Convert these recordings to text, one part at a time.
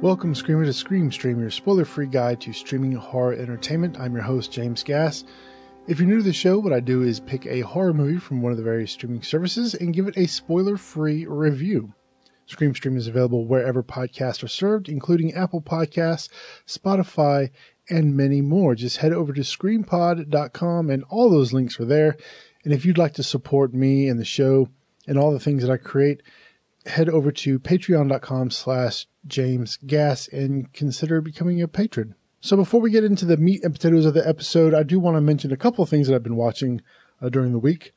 Welcome, Screamer, to Scream Stream, your spoiler free guide to streaming horror entertainment. I'm your host, James Gass. If you're new to the show, what I do is pick a horror movie from one of the various streaming services and give it a spoiler free review. Scream Stream is available wherever podcasts are served, including Apple Podcasts, Spotify, and many more. Just head over to screampod.com and all those links are there. And if you'd like to support me and the show and all the things that I create, head over to patreon.com slash James Gass and consider becoming a patron. So before we get into the meat and potatoes of the episode, I do want to mention a couple of things that I've been watching uh, during the week.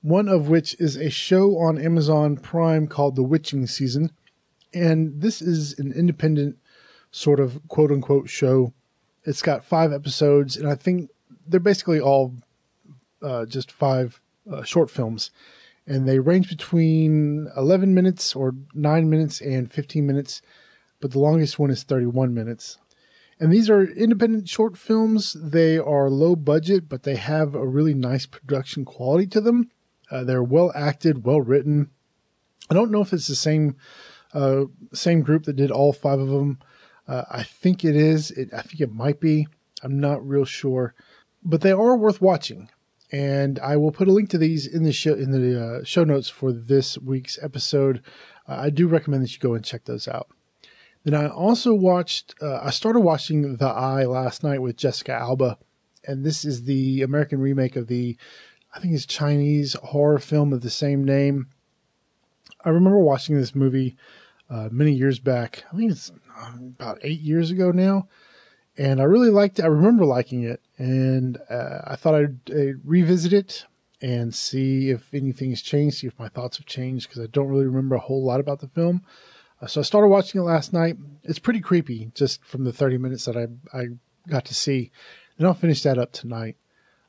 One of which is a show on Amazon Prime called The Witching Season. And this is an independent sort of quote unquote show. It's got five episodes, and I think they're basically all uh, just five uh, short films and they range between 11 minutes or 9 minutes and 15 minutes, but the longest one is 31 minutes. And these are independent short films. They are low budget, but they have a really nice production quality to them. Uh, they're well acted, well written. I don't know if it's the same uh, same group that did all five of them. Uh, I think it is. It, I think it might be. I'm not real sure, but they are worth watching and I will put a link to these in the show in the uh, show notes for this week's episode. Uh, I do recommend that you go and check those out. Then I also watched. Uh, I started watching The Eye last night with Jessica Alba, and this is the American remake of the, I think it's Chinese horror film of the same name. I remember watching this movie uh, many years back. I think it's uh, about eight years ago now and I really liked it. I remember liking it, and uh, I thought I'd uh, revisit it and see if anything's changed, see if my thoughts have changed, because I don't really remember a whole lot about the film. Uh, so I started watching it last night. It's pretty creepy, just from the 30 minutes that I, I got to see. And I'll finish that up tonight.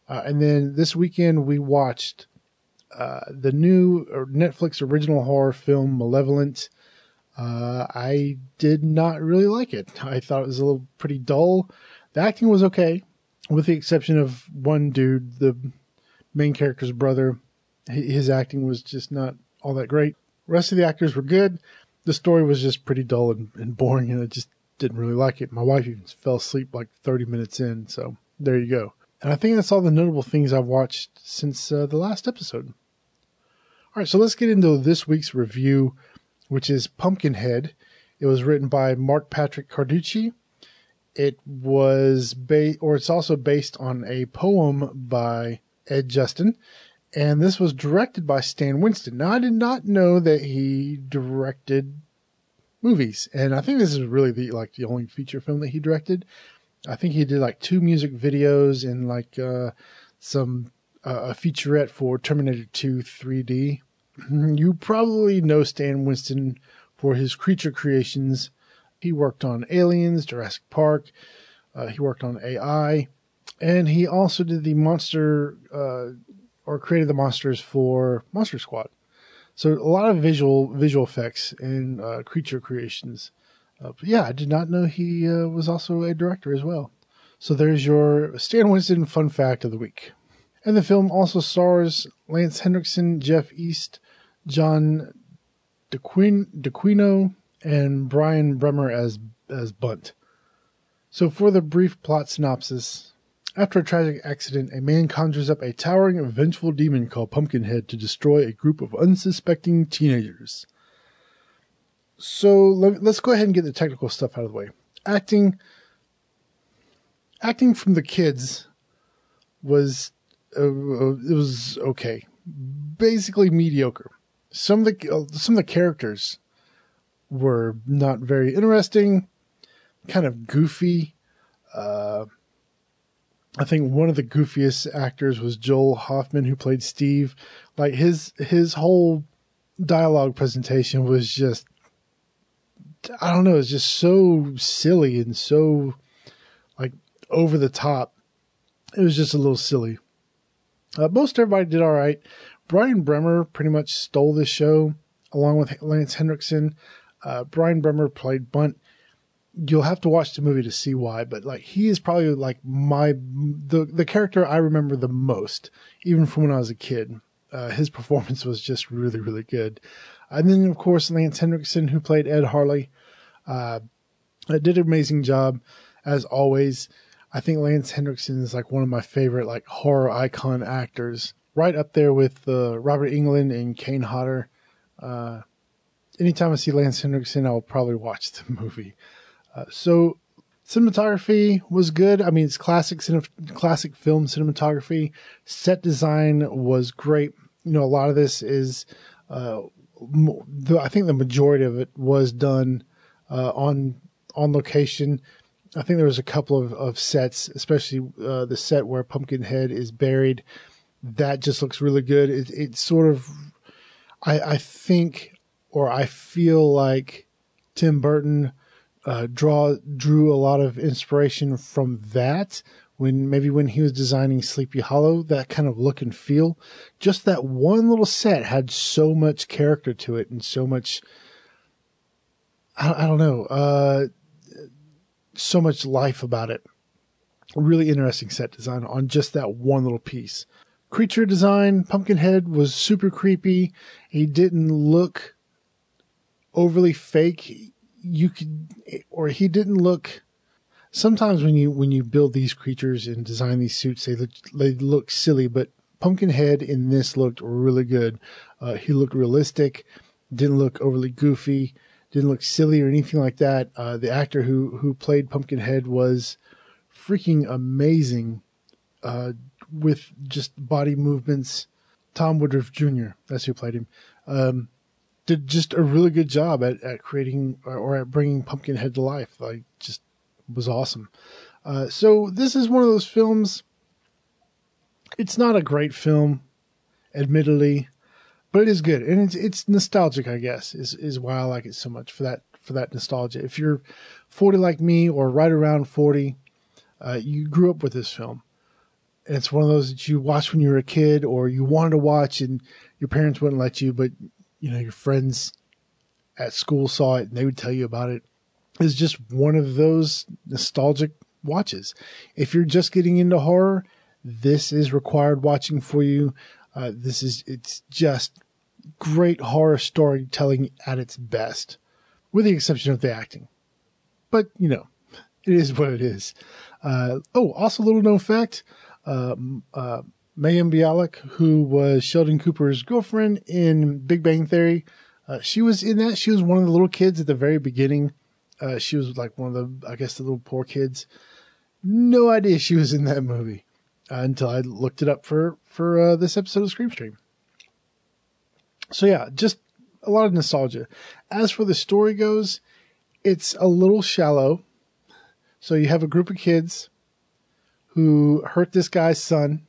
Uh, and then this weekend, we watched uh, the new Netflix original horror film, Malevolent. Uh, I did not really like it. I thought it was a little pretty dull. The acting was okay, with the exception of one dude, the main character's brother. His acting was just not all that great. The rest of the actors were good. The story was just pretty dull and, and boring, and I just didn't really like it. My wife even fell asleep like 30 minutes in, so there you go. And I think that's all the notable things I've watched since uh, the last episode. All right, so let's get into this week's review which is Pumpkinhead. It was written by Mark Patrick Carducci. It was or it's also based on a poem by Ed Justin, and this was directed by Stan Winston. Now I did not know that he directed movies, and I think this is really the like the only feature film that he directed. I think he did like two music videos and like uh, some uh, a featurette for Terminator 2 3D you probably know Stan Winston for his creature creations. He worked on Aliens, Jurassic Park. Uh, he worked on AI, and he also did the monster uh, or created the monsters for Monster Squad. So a lot of visual visual effects and uh, creature creations. Uh, yeah, I did not know he uh, was also a director as well. So there's your Stan Winston fun fact of the week. And the film also stars Lance Henriksen, Jeff East, John DeQuin, DeQuino and Brian Bremer as as Bunt. So for the brief plot synopsis, after a tragic accident, a man conjures up a towering, vengeful demon called Pumpkinhead to destroy a group of unsuspecting teenagers. So let, us go ahead and get the technical stuff out of the way. Acting, acting from the kids was uh, it was okay, basically mediocre some of the uh, some of the characters were not very interesting, kind of goofy. Uh, I think one of the goofiest actors was Joel Hoffman, who played Steve. Like his his whole dialogue presentation was just, I don't know, it's just so silly and so like over the top. It was just a little silly. Uh, most everybody did all right. Brian Bremer pretty much stole this show along with Lance Henriksen. Uh, Brian Bremer played Bunt. You'll have to watch the movie to see why, but like he is probably like my the the character I remember the most, even from when I was a kid. Uh, his performance was just really really good. And then of course Lance Henriksen, who played Ed Harley. Uh, did an amazing job as always. I think Lance Henriksen is like one of my favorite like horror icon actors, right up there with uh, Robert Englund and Kane Hodder. Uh, anytime I see Lance Henriksen, I'll probably watch the movie. Uh, so cinematography was good. I mean, it's classic cine- classic film cinematography. Set design was great. You know, a lot of this is, uh, the, I think the majority of it was done uh, on on location. I think there was a couple of, of sets, especially uh, the set where Pumpkinhead is buried. That just looks really good. It, it sort of, I, I think, or I feel like Tim Burton uh, draw drew a lot of inspiration from that when maybe when he was designing Sleepy Hollow, that kind of look and feel. Just that one little set had so much character to it and so much. I, don't know. Uh, so much life about it. Really interesting set design on just that one little piece. Creature design, Pumpkinhead was super creepy. He didn't look overly fake. You could, or he didn't look. Sometimes when you when you build these creatures and design these suits, they look, they look silly. But Pumpkinhead in this looked really good. Uh, he looked realistic. Didn't look overly goofy didn't look silly or anything like that. Uh, the actor who who played Pumpkinhead was freaking amazing uh, with just body movements. Tom Woodruff Jr. That's who played him. Um, did just a really good job at, at creating or, or, at bringing Pumpkinhead to life. Like, just was awesome. Uh, so this is one of those films. It's not a great film, admittedly but it is good and it's it's nostalgic i guess is is why i like it so much for that for that nostalgia if you're 40 like me or right around 40 uh, you grew up with this film it's one of those that you watched when you were a kid or you wanted to watch and your parents wouldn't let you but you know your friends at school saw it and they would tell you about it. it is just one of those nostalgic watches if you're just getting into horror this is required watching for you uh, this is it's just great horror storytelling at its best, with the exception of the acting. But you know, it is what it is. Uh, oh, also, little known fact: uh, uh, Mayim Bialik, who was Sheldon Cooper's girlfriend in Big Bang Theory, uh, she was in that. She was one of the little kids at the very beginning. Uh, she was like one of the, I guess, the little poor kids. No idea she was in that movie until I looked it up for for uh, this episode of Scream Stream. So yeah, just a lot of nostalgia. As for the story goes, it's a little shallow. So you have a group of kids who hurt this guy's son,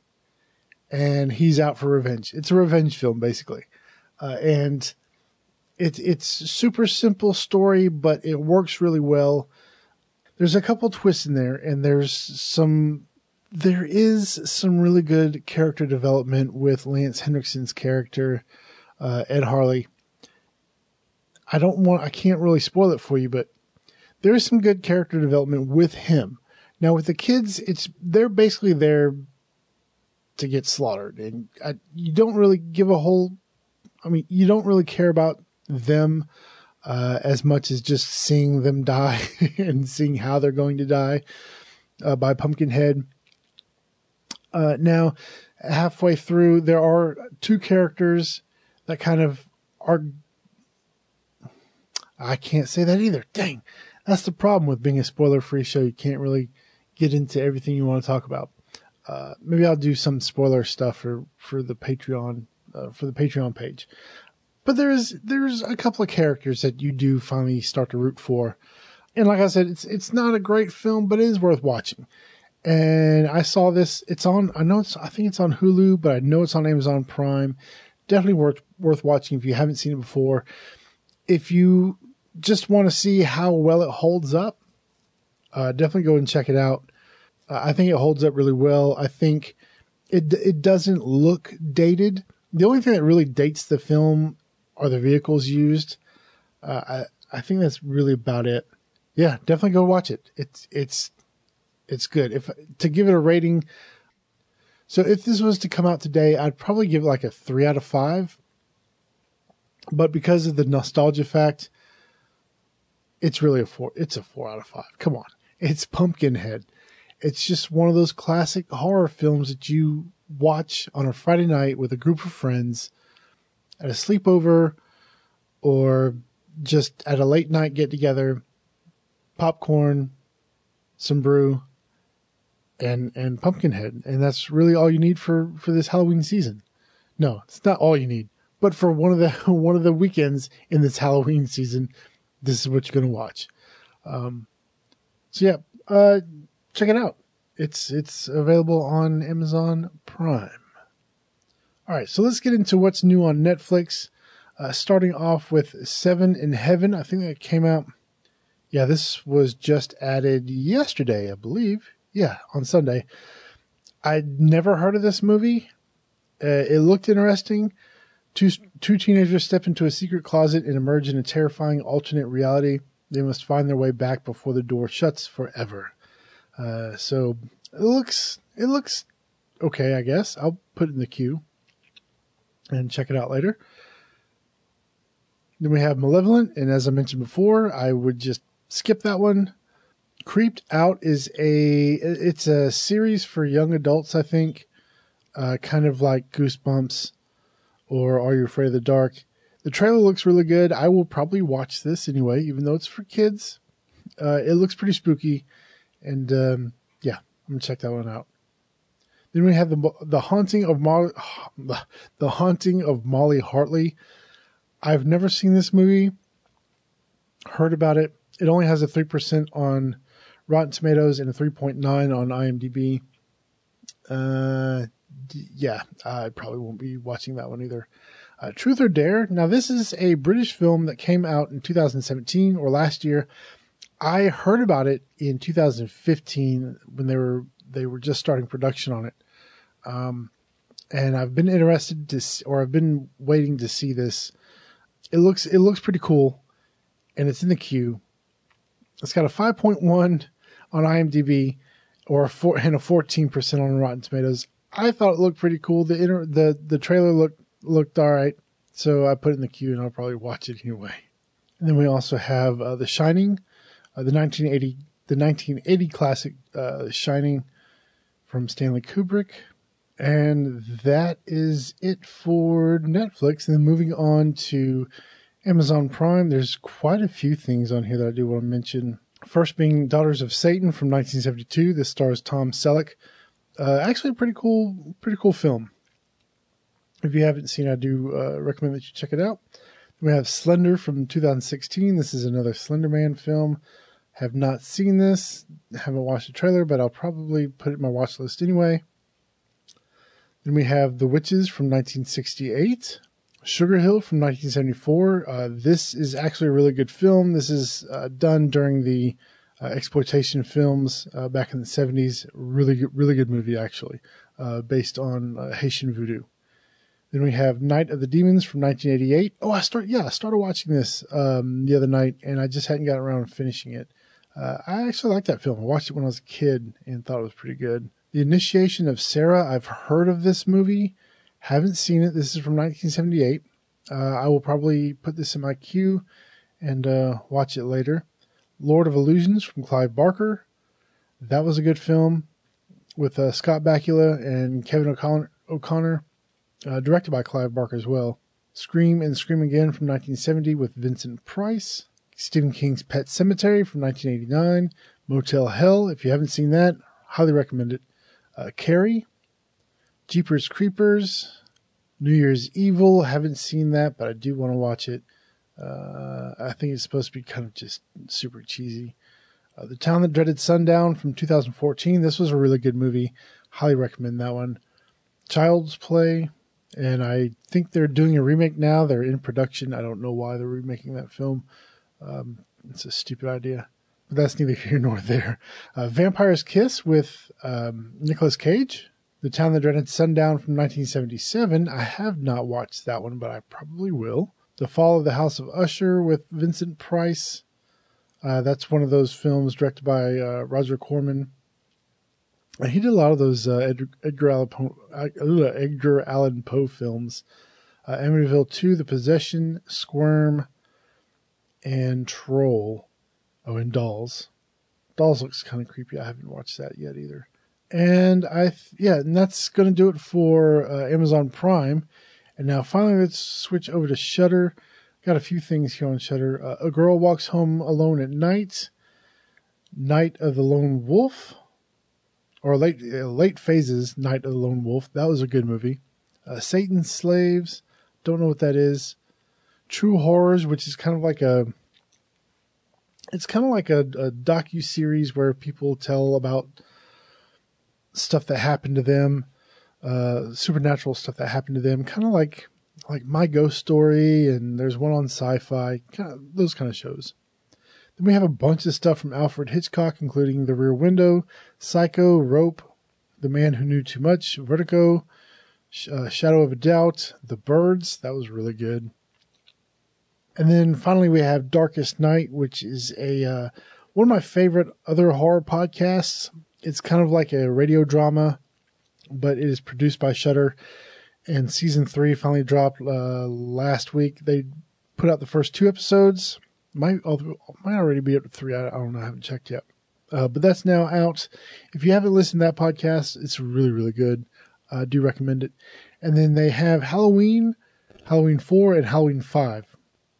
and he's out for revenge. It's a revenge film, basically, uh, and it's it's super simple story, but it works really well. There's a couple twists in there, and there's some there is some really good character development with Lance Henriksen's character, uh, Ed Harley. I don't want, I can't really spoil it for you, but there is some good character development with him. Now with the kids, it's, they're basically there to get slaughtered and I, you don't really give a whole, I mean, you don't really care about them, uh, as much as just seeing them die and seeing how they're going to die, uh, by Pumpkinhead uh, now, halfway through, there are two characters that kind of are. I can't say that either. Dang. That's the problem with being a spoiler free show. You can't really get into everything you want to talk about. Uh, maybe I'll do some spoiler stuff for, for the Patreon, uh, for the Patreon page. But there's, there's a couple of characters that you do finally start to root for. And like I said, it's, it's not a great film, but it is worth watching and I saw this. It's on. I know it's. I think it's on Hulu, but I know it's on Amazon Prime. Definitely worth worth watching if you haven't seen it before. If you just want to see how well it holds up, uh, definitely go and check it out. Uh, I think it holds up really well. I think it it doesn't look dated. The only thing that really dates the film are the vehicles used. Uh, I I think that's really about it. Yeah, definitely go watch it. It's it's it's good. If to give it a rating, so if this was to come out today, I'd probably give it like a three out of five. But because of the nostalgia fact, it's really a four. It's a four out of five. Come on, it's Pumpkinhead. It's just one of those classic horror films that you watch on a Friday night with a group of friends at a sleepover or just at a late night get together, popcorn, some brew, and and Pumpkinhead, and that's really all you need for for this Halloween season. No, it's not all you need, but for one of the one of the weekends in this Halloween season, this is what you're gonna watch. Um, so yeah, uh, check it out. It's it's available on Amazon Prime. All right, so let's get into what's new on Netflix. Uh, starting off with Seven in Heaven. I think that came out. Yeah, this was just added yesterday, I believe. Yeah, on Sunday. I'd never heard of this movie. Uh, it looked interesting. Two two teenagers step into a secret closet and emerge in a terrifying alternate reality. They must find their way back before the door shuts forever. Uh, so it looks it looks okay, I guess. I'll put it in the queue and check it out later. Then we have Malevolent, and as I mentioned before, I would just skip that one. Creeped Out is a it's a series for young adults, I think, uh, kind of like Goosebumps or Are You Afraid of the Dark. The trailer looks really good. I will probably watch this anyway, even though it's for kids. Uh, it looks pretty spooky, and um, yeah, I'm gonna check that one out. Then we have the the haunting of Molly, the haunting of Molly Hartley. I've never seen this movie. Heard about it. It only has a three percent on Rotten Tomatoes and a three point nine on IMDb. Uh, yeah, I probably won't be watching that one either. Uh, Truth or Dare. Now, this is a British film that came out in 2017 or last year. I heard about it in 2015 when they were they were just starting production on it. Um, and I've been interested to, see, or I've been waiting to see this. It looks it looks pretty cool, and it's in the queue. It's got a 5.1 on IMDb, or a four and a 14 percent on Rotten Tomatoes. I thought it looked pretty cool. The inter, the the trailer looked looked all right, so I put it in the queue, and I'll probably watch it anyway. And then we also have uh, The Shining, uh, the 1980 the 1980 classic uh, Shining from Stanley Kubrick. And that is it for Netflix. And then moving on to Amazon Prime, there's quite a few things on here that I do want to mention. First being Daughters of Satan from 1972. This stars Tom Selleck. Uh, actually, a pretty cool, pretty cool film. If you haven't seen, I do uh, recommend that you check it out. We have Slender from 2016. This is another Slenderman film. Have not seen this, haven't watched the trailer, but I'll probably put it in my watch list anyway. Then we have The Witches from 1968, Sugar Hill from 1974. Uh, this is actually a really good film. This is uh, done during the uh, exploitation films uh, back in the 70s. Really, really good movie actually, uh, based on uh, Haitian voodoo. Then we have Night of the Demons from 1988. Oh, I start yeah, I started watching this um, the other night, and I just hadn't gotten around to finishing it. Uh, I actually like that film. I watched it when I was a kid and thought it was pretty good. The Initiation of Sarah. I've heard of this movie, haven't seen it. This is from 1978. Uh, I will probably put this in my queue and uh, watch it later. Lord of Illusions from Clive Barker. That was a good film with uh, Scott Bakula and Kevin O'Connor, O'Connor uh, directed by Clive Barker as well. Scream and Scream Again from 1970 with Vincent Price. Stephen King's Pet Sematary from 1989, Motel Hell. If you haven't seen that, highly recommend it. Uh, Carrie, Jeepers Creepers, New Year's Evil. Haven't seen that, but I do want to watch it. Uh, I think it's supposed to be kind of just super cheesy. Uh, the Town That Dreaded Sundown from 2014. This was a really good movie. Highly recommend that one. Child's Play, and I think they're doing a remake now. They're in production. I don't know why they're remaking that film. Um, it's a stupid idea, but that's neither here nor there. Uh, Vampire's Kiss with um, Nicolas Cage. The Town That Dreaded Sundown from 1977. I have not watched that one, but I probably will. The Fall of the House of Usher with Vincent Price. Uh, that's one of those films directed by uh, Roger Corman. He did a lot of those uh, Edgar, Edgar, Allan Poe, uh, Edgar Allan Poe films. Uh, Amityville 2, The Possession, Squirm, and Troll. Oh, and Dolls. Dolls looks kind of creepy. I haven't watched that yet either. And I, th- yeah, and that's going to do it for uh, Amazon Prime. And now finally, let's switch over to Shudder. Got a few things here on Shudder. Uh, a girl walks home alone at night. Night of the Lone Wolf, or late uh, late phases. Night of the Lone Wolf. That was a good movie. Uh, Satan's Slaves. Don't know what that is. True Horrors, which is kind of like a it's kind of like a, a docu series where people tell about stuff that happened to them, uh, supernatural stuff that happened to them, kind of like like My Ghost Story, and there's one on Sci-Fi, kind of those kind of shows. Then we have a bunch of stuff from Alfred Hitchcock, including The Rear Window, Psycho, Rope, The Man Who Knew Too Much, Vertigo, uh, Shadow of a Doubt, The Birds. That was really good. And then finally, we have Darkest Night, which is a uh, one of my favorite other horror podcasts. It's kind of like a radio drama, but it is produced by Shudder. And season three finally dropped uh, last week. They put out the first two episodes. Might might already be up to three. I, I don't know. I haven't checked yet. Uh, but that's now out. If you haven't listened to that podcast, it's really really good. I do recommend it. And then they have Halloween, Halloween four, and Halloween five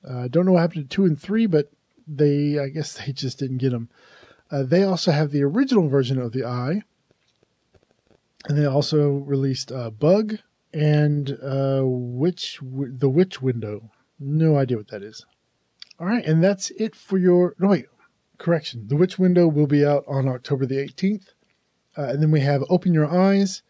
I uh, don't know what happened to two and three, but they, I guess they just didn't get them. Uh, they also have the original version of the Eye, and they also released uh, Bug and uh, Witch, the Witch Window. No idea what that is. All right, and that's it for your. No wait, correction. The Witch Window will be out on October the 18th, uh, and then we have Open Your Eyes,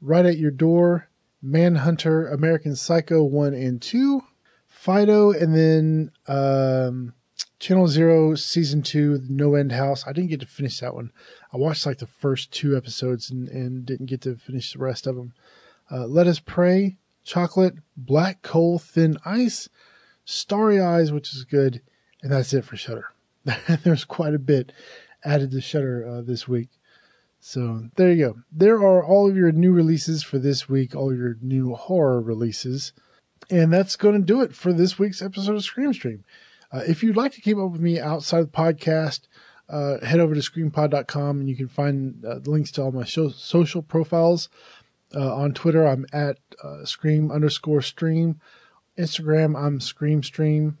Right at Your Door, Manhunter, American Psycho one and two, Fido, and then um, Channel Zero season two, No End House. I didn't get to finish that one. I watched like the first two episodes and, and didn't get to finish the rest of them. Uh, Let Us Pray, Chocolate, Black Coal, Thin Ice, Starry Eyes, which is good, and that's it for Shudder. There's quite a bit added to Shudder uh, this week. So there you go. There are all of your new releases for this week, all your new horror releases. And that's going to do it for this week's episode of Scream Stream. Uh, if you'd like to keep up with me outside the podcast, uh, head over to screampod.com and you can find uh, links to all my show, social profiles. Uh, on Twitter, I'm at uh, scream underscore stream. Instagram, I'm scream stream.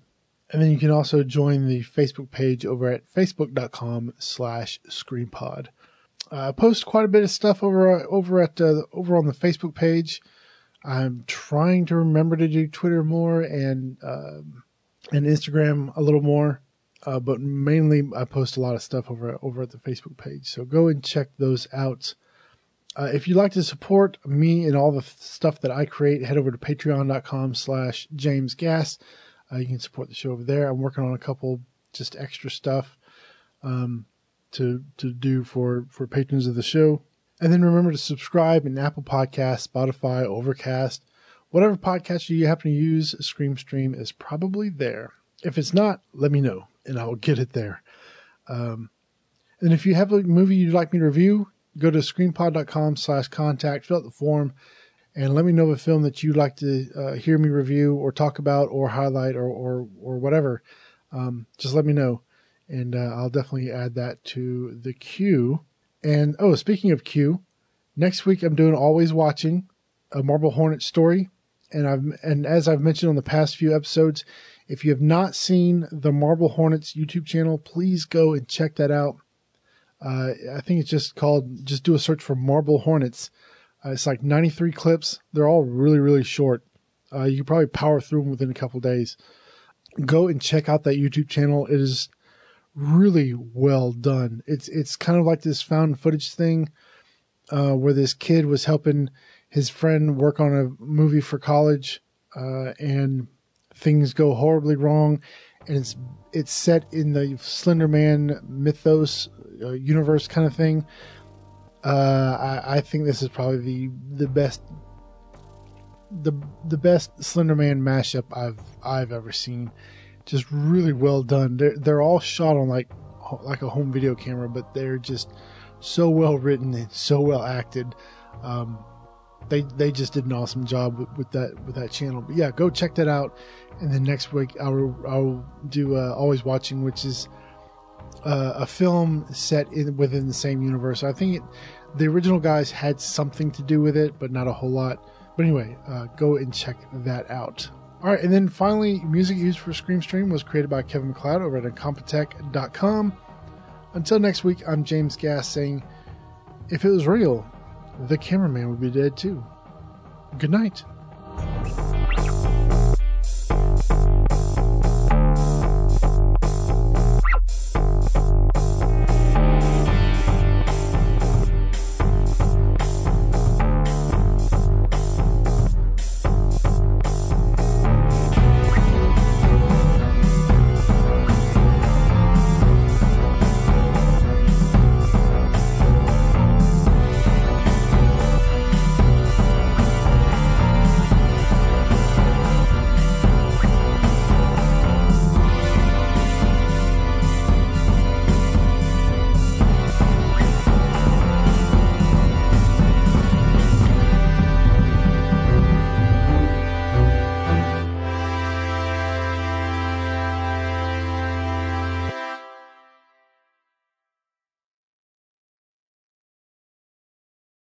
And then you can also join the Facebook page over at facebook.com slash screampod. I post quite a bit of stuff over over at uh, over on the Facebook page. I'm trying to remember to do Twitter more and um, and Instagram a little more, uh, but mainly I post a lot of stuff over over at the Facebook page. So go and check those out. Uh, if you'd like to support me and all the stuff that I create, head over to patreon.com slash James Gass. Uh, you can support the show over there. I'm working on a couple just extra stuff um, to to do for for patrons of the show. And then remember to subscribe in Apple Podcasts, Spotify, Overcast, whatever podcast you happen to use, Scream Stream is probably there. If it's not, let me know and I will get it there. Um, and if you have a movie you'd like me to review, go to screampod.com slash contact, fill out the form, and let me know a film that you'd like to uh, hear me review or talk about or highlight or, or, or whatever. Um, just let me know. And uh, I'll definitely add that to the queue and oh, speaking of queue, next week I'm doing Always Watching, a Marble Hornet story. And I've and as I've mentioned on the past few episodes, if you have not seen the Marble Hornets YouTube channel, please go and check that out. Uh, I think it's just called just do a search for Marble Hornets. Uh, it's like 93 clips. They're all really really short. Uh, you can probably power through them within a couple days. Go and check out that YouTube channel. It is really well done. It's it's kind of like this found footage thing uh, where this kid was helping his friend work on a movie for college, uh, and things go horribly wrong, and it's it's set in the Slender Man mythos uh, universe kind of thing. Uh, I, I think this is probably the the best the the best Slender Man mashup I've I've ever seen just really well done. They're they're all shot on like like a home video camera, but they're just so well written and so well acted. Um, they they just did an awesome job with, with, that with that channel. But yeah, go check that out. And then next week I'll I'll do uh, always watching, which is uh, a film set in within the same universe. I think it, the original guys had something to do with it, but not a whole lot. But anyway, uh, go and check that out. All right, and then finally, music used for Scream Stream was created by Kevin MacLeod over at Incompetech.com. Until next week, I'm James Gass saying, if it was real, the cameraman would be dead too. Good night.